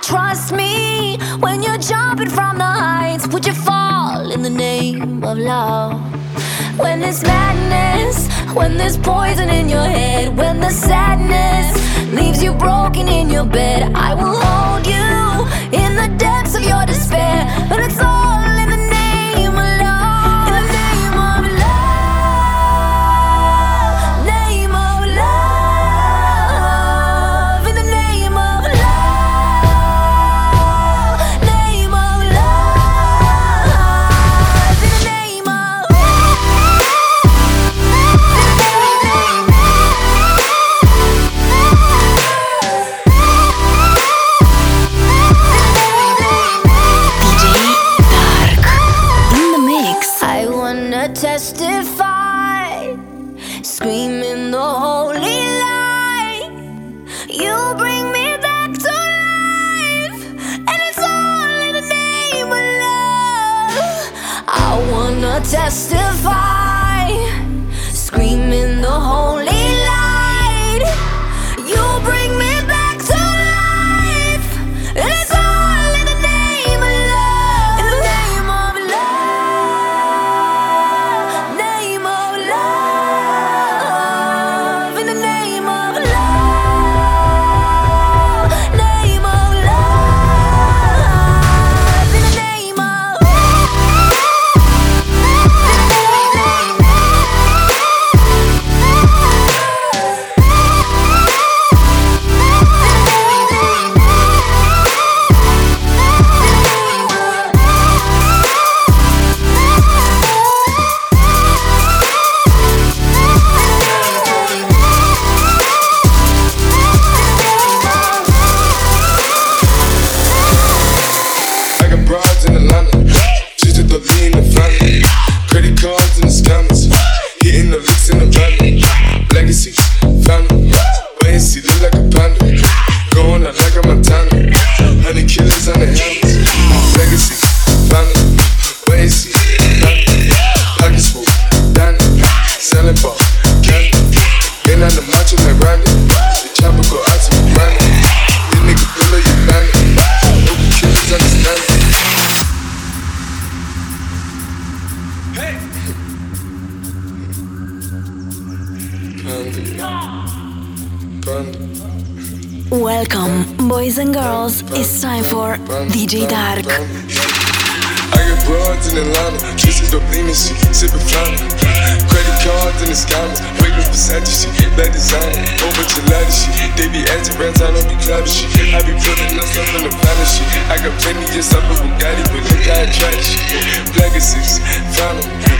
Trust me when you're jumping from the heights? Would you fall in the name of love? When there's madness, when there's poison in your head, when the sadness leaves you broken in your bed, I will hold you in the depths of your despair. But it's all Welcome, boys and girls. It's time for DJ Dark. I got broads in she. Credit cards in the scammers, beside you, she bad design. She. They be acting I don't be she. I be stuff in the she. I got plenty with Bugatti, but look how I try she. Final.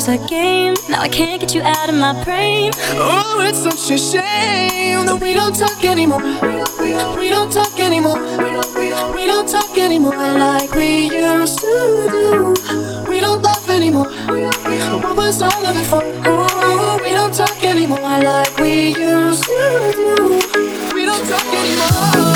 was a game. Now I can't get you out of my brain. Oh, it's such a shame that we don't talk anymore. We don't talk anymore. We don't talk anymore like we used to do. We don't love anymore. What was all of it for? Oh, we don't talk anymore like we used to do. We don't talk anymore.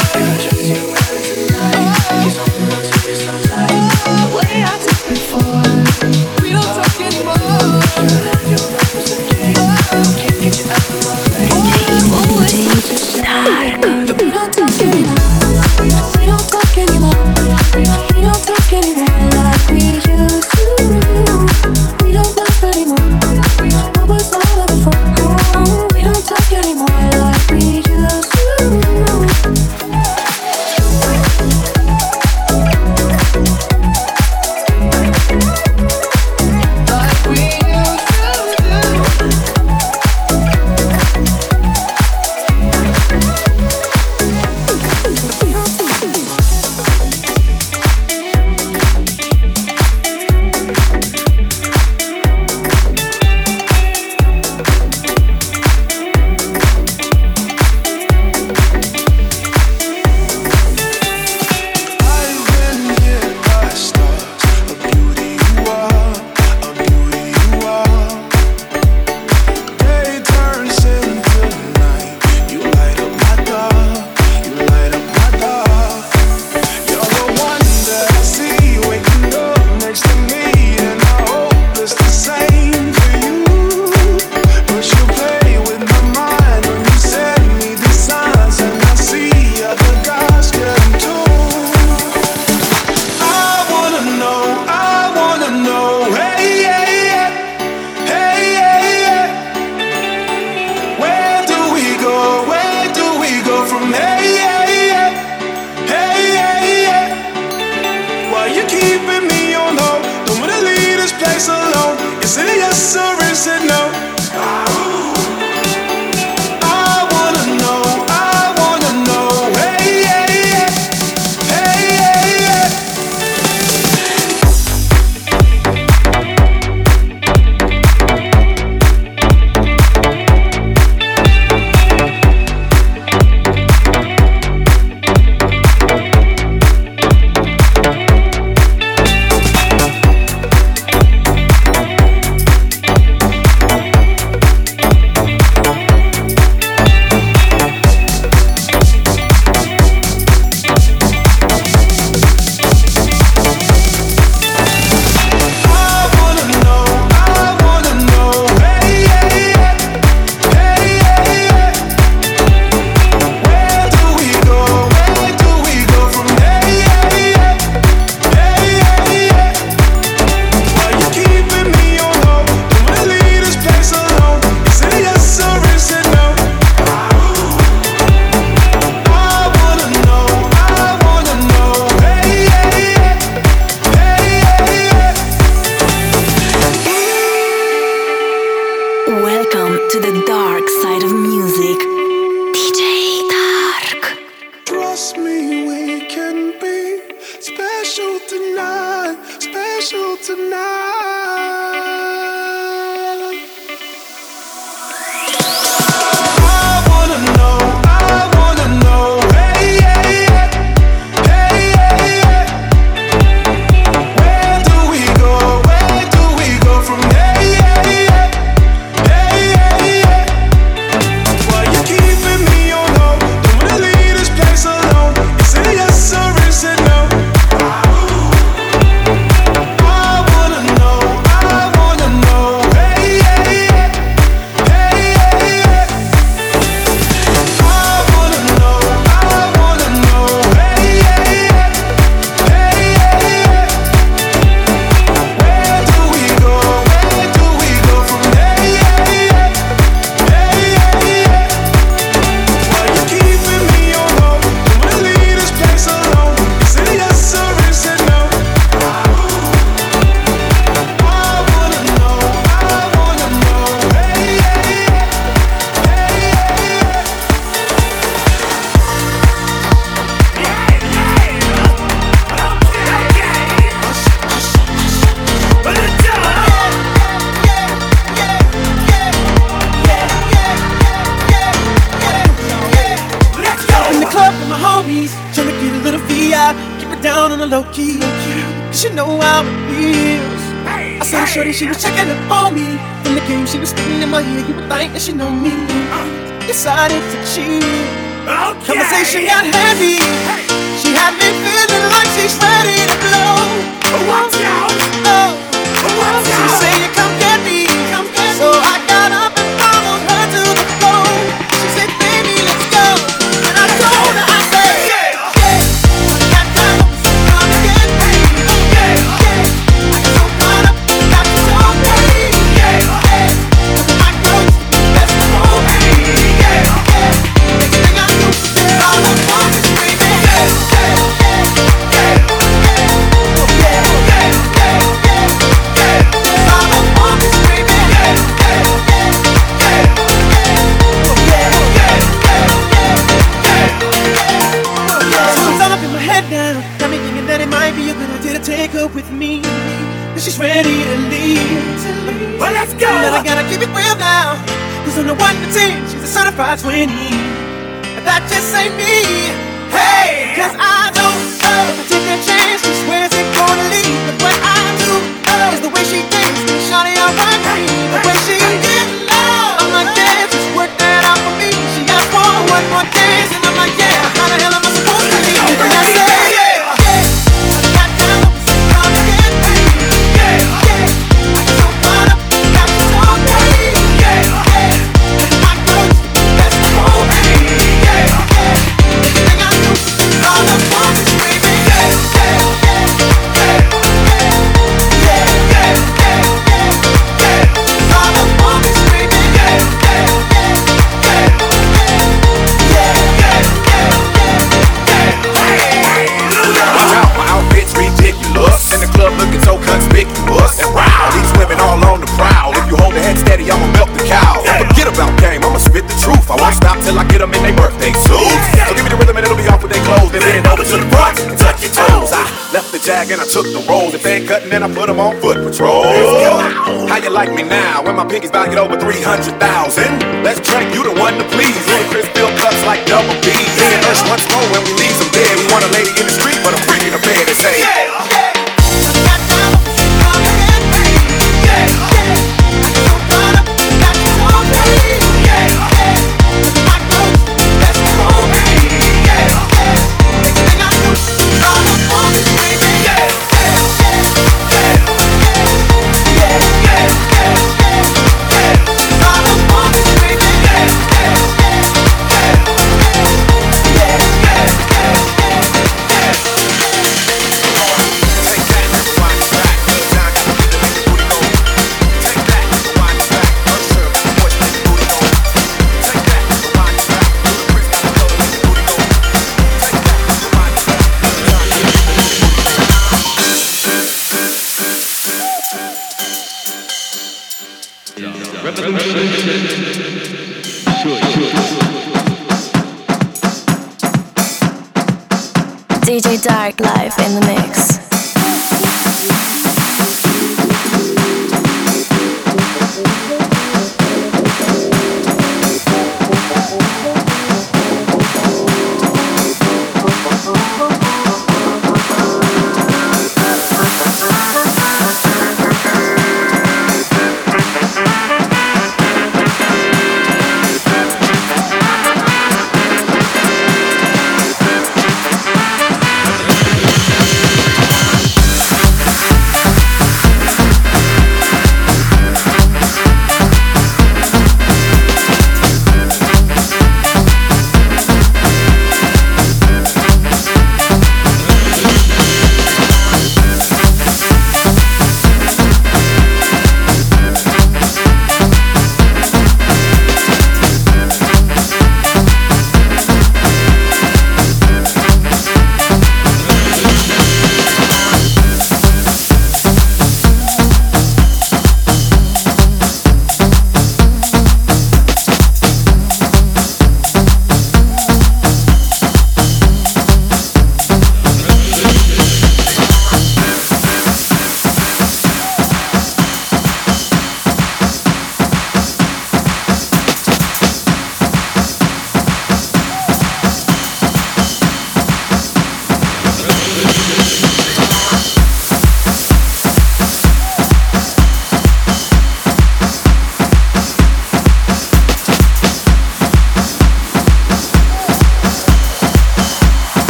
That she know me. Decided to cheat. Certified 20. That just ain't me. Hey, cause I don't know. Take a chance, just where's it gonna lead? But what I do know is the way she dances. Shawty, I run me. The way she get low. I'm like, yeah, just work that out for me. She asked for one more dance, took the rolls. If they ain't cutting, then I put them on foot patrol. How you like me now when my pinky's valued over 300,000? Let's drink, you the one to please. Ludacris fill cups like double B. Me and once more when we leave them dead. We want a lady in the street, but I'm freaking a bed and say,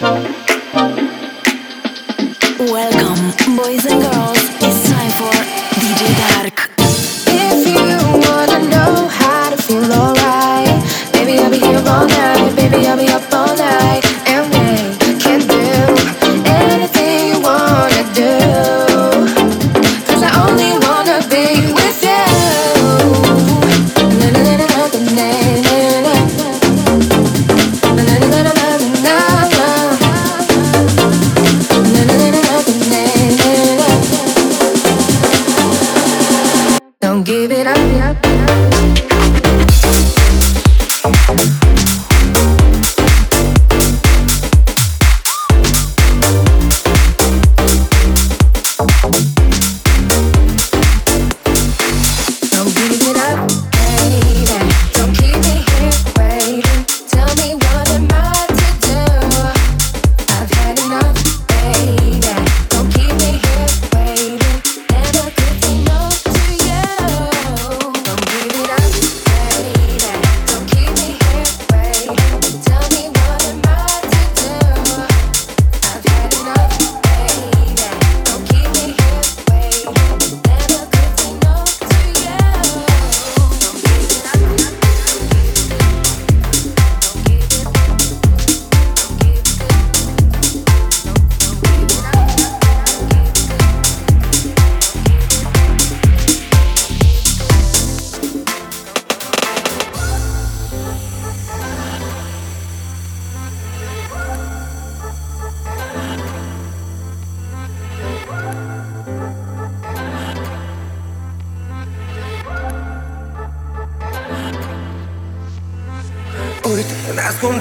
Welcome, boys and girls. It's time for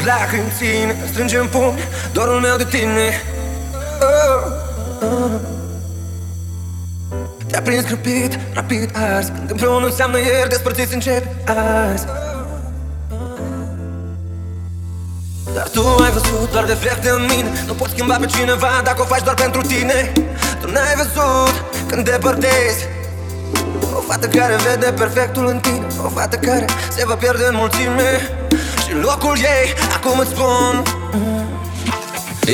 lacrimi în tine Strângem pumni, dorul meu de tine. Oh, oh. Te-a prins grăbit, rapid azi Când împreună înseamnă ieri, despărțiți încep azi. Dar tu ai văzut doar defecte în mine Nu poți schimba pe cineva dacă o faci doar pentru tine. Tu n-ai văzut când depărtezi O fată care vede perfectul în tine O fată care se va pierde în mulțime și locul ei, acum îți spun.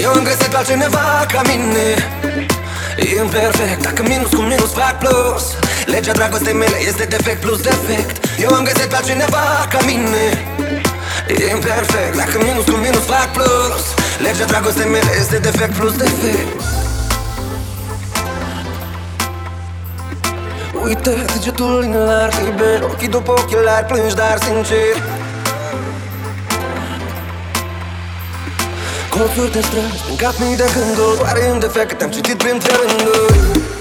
Eu am găsit pe altcineva ca mine. E imperfect, dacă minus cu minus fac plus. Legea dragostei mele este defect plus defect. Eu am găsit pe altcineva ca mine. E imperfect, dacă minus cu minus fac plus. Legea dragostei mele este defect plus defect. Uite degetul inelar liber Ochii după ochelari plângi dar sincer Colțuri de străzi, în cap mii de gânduri. Oare în defect că te-am citit printre rânduri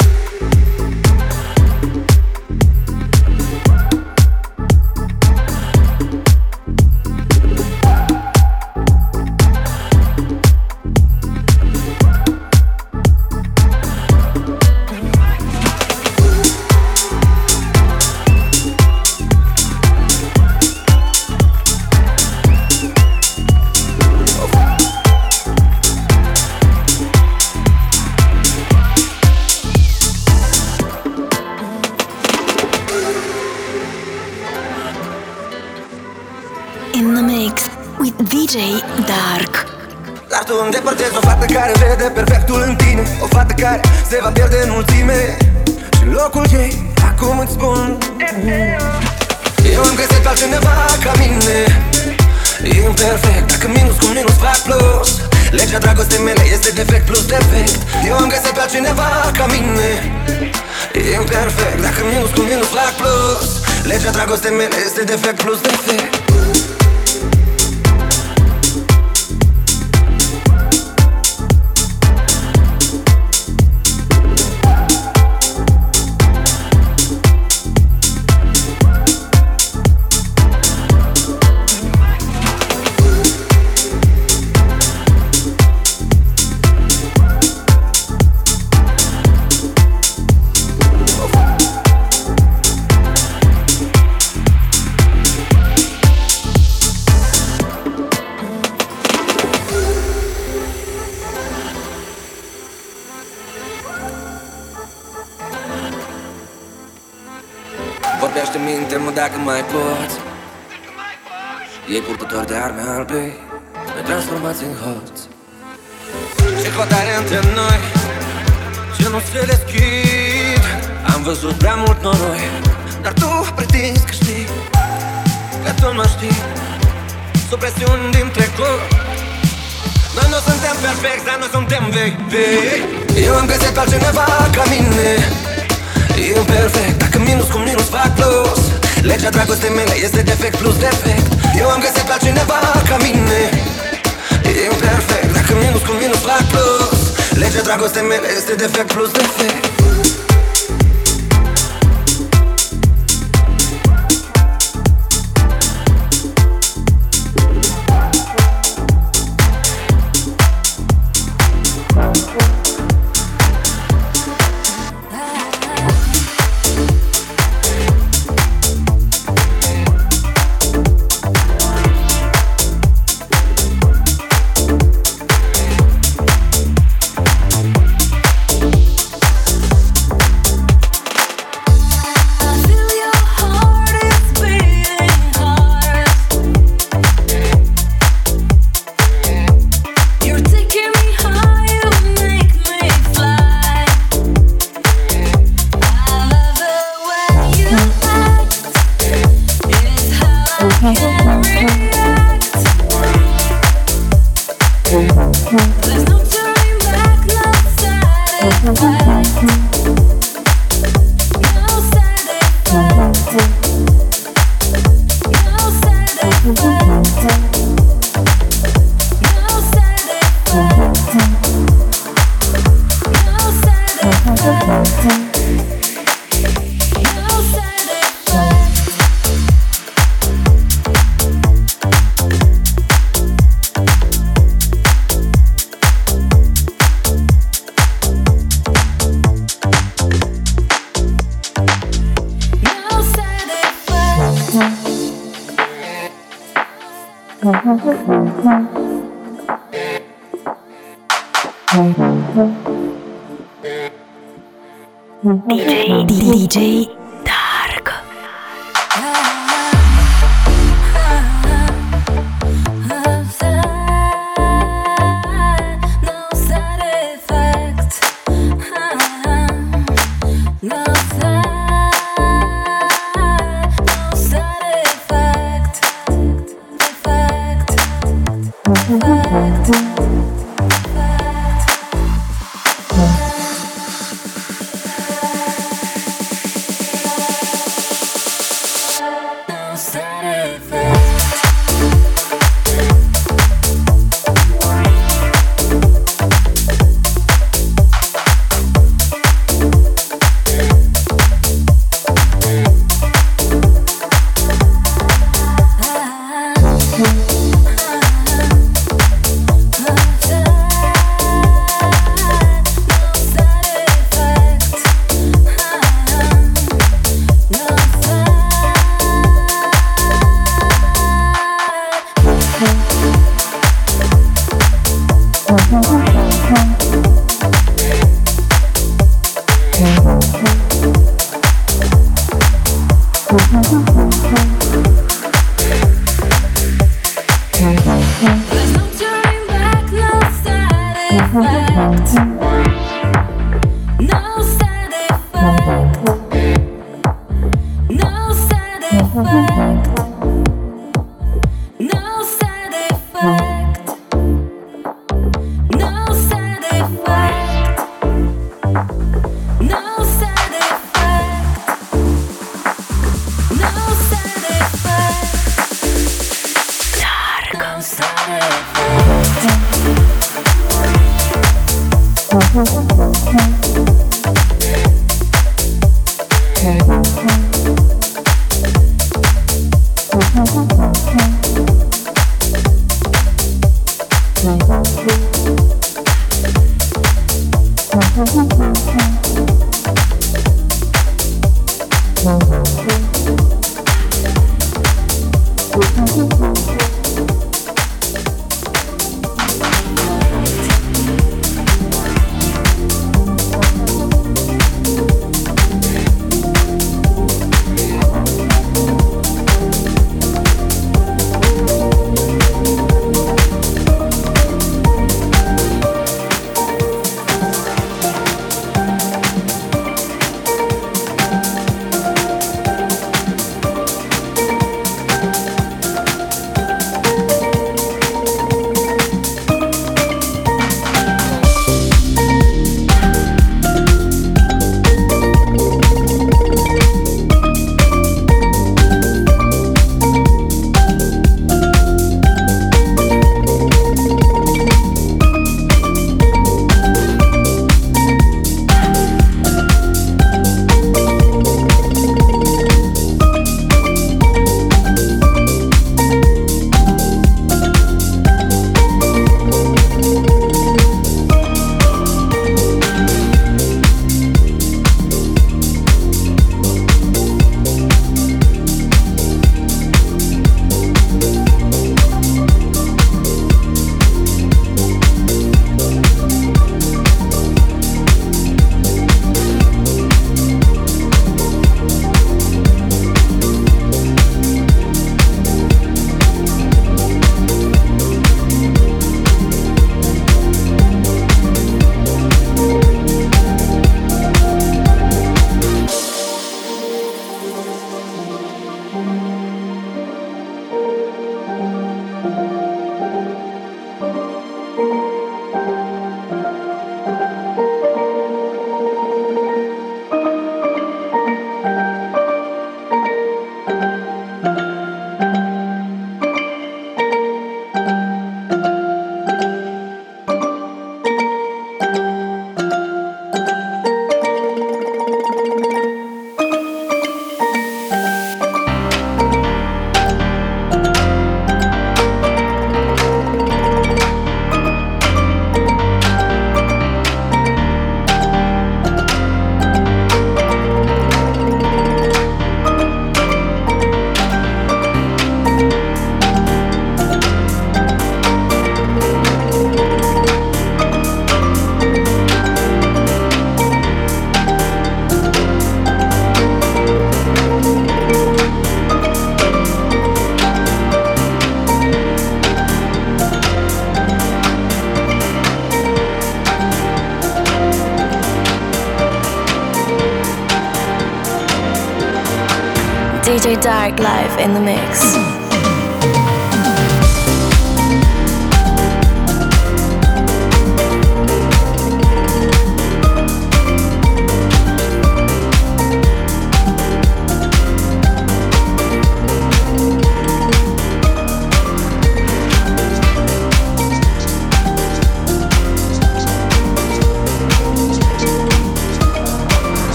îndepărtez o fată care vede perfectul în tine. O fată care se va pierde în mulțime. Și locul ei, acum îți spun. Eu am găsit pe altcineva ca mine. Imperfect, dacă minus cu minus fac plus. Legea dragostei mele este defect plus defect. Eu am găsit pe altcineva ca mine. Imperfect, dacă minus cu minus fac plus. Legea dragostei mele este defect plus defect mai poți. Ei purtători de arme albe Ne transformați în hoți. Ce hotare între noi Ce nu se deschid. Am văzut prea mult noroi Dar tu pretinzi că știi Că tu nu știi. Sub presiuni din trecut Noi nu suntem perfecti, dar noi suntem vei, vei Eu am găsit altcineva ca mine Imperfect, dacă minus cu minus fac plus Legea dragostei mele este defect plus defect. Eu am găsit pe altcineva ca mine. E imperfect, dacă minus cu minus fac plus. Legea dragostei mele este defect plus defect うん。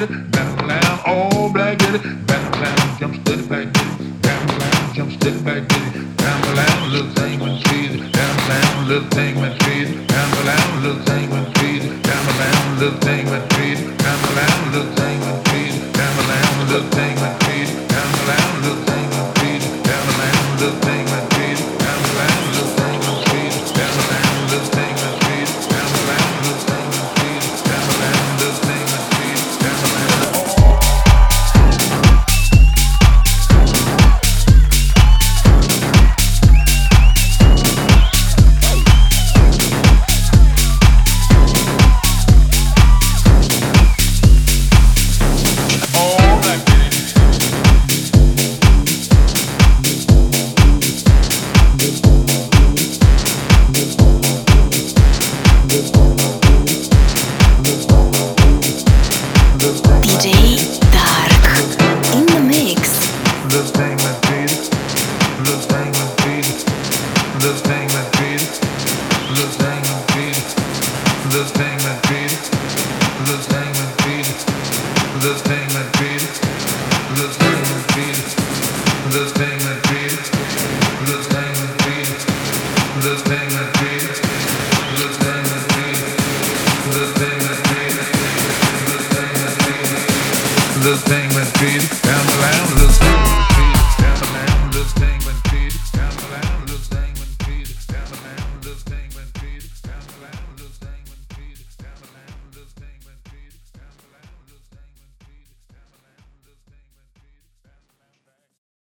The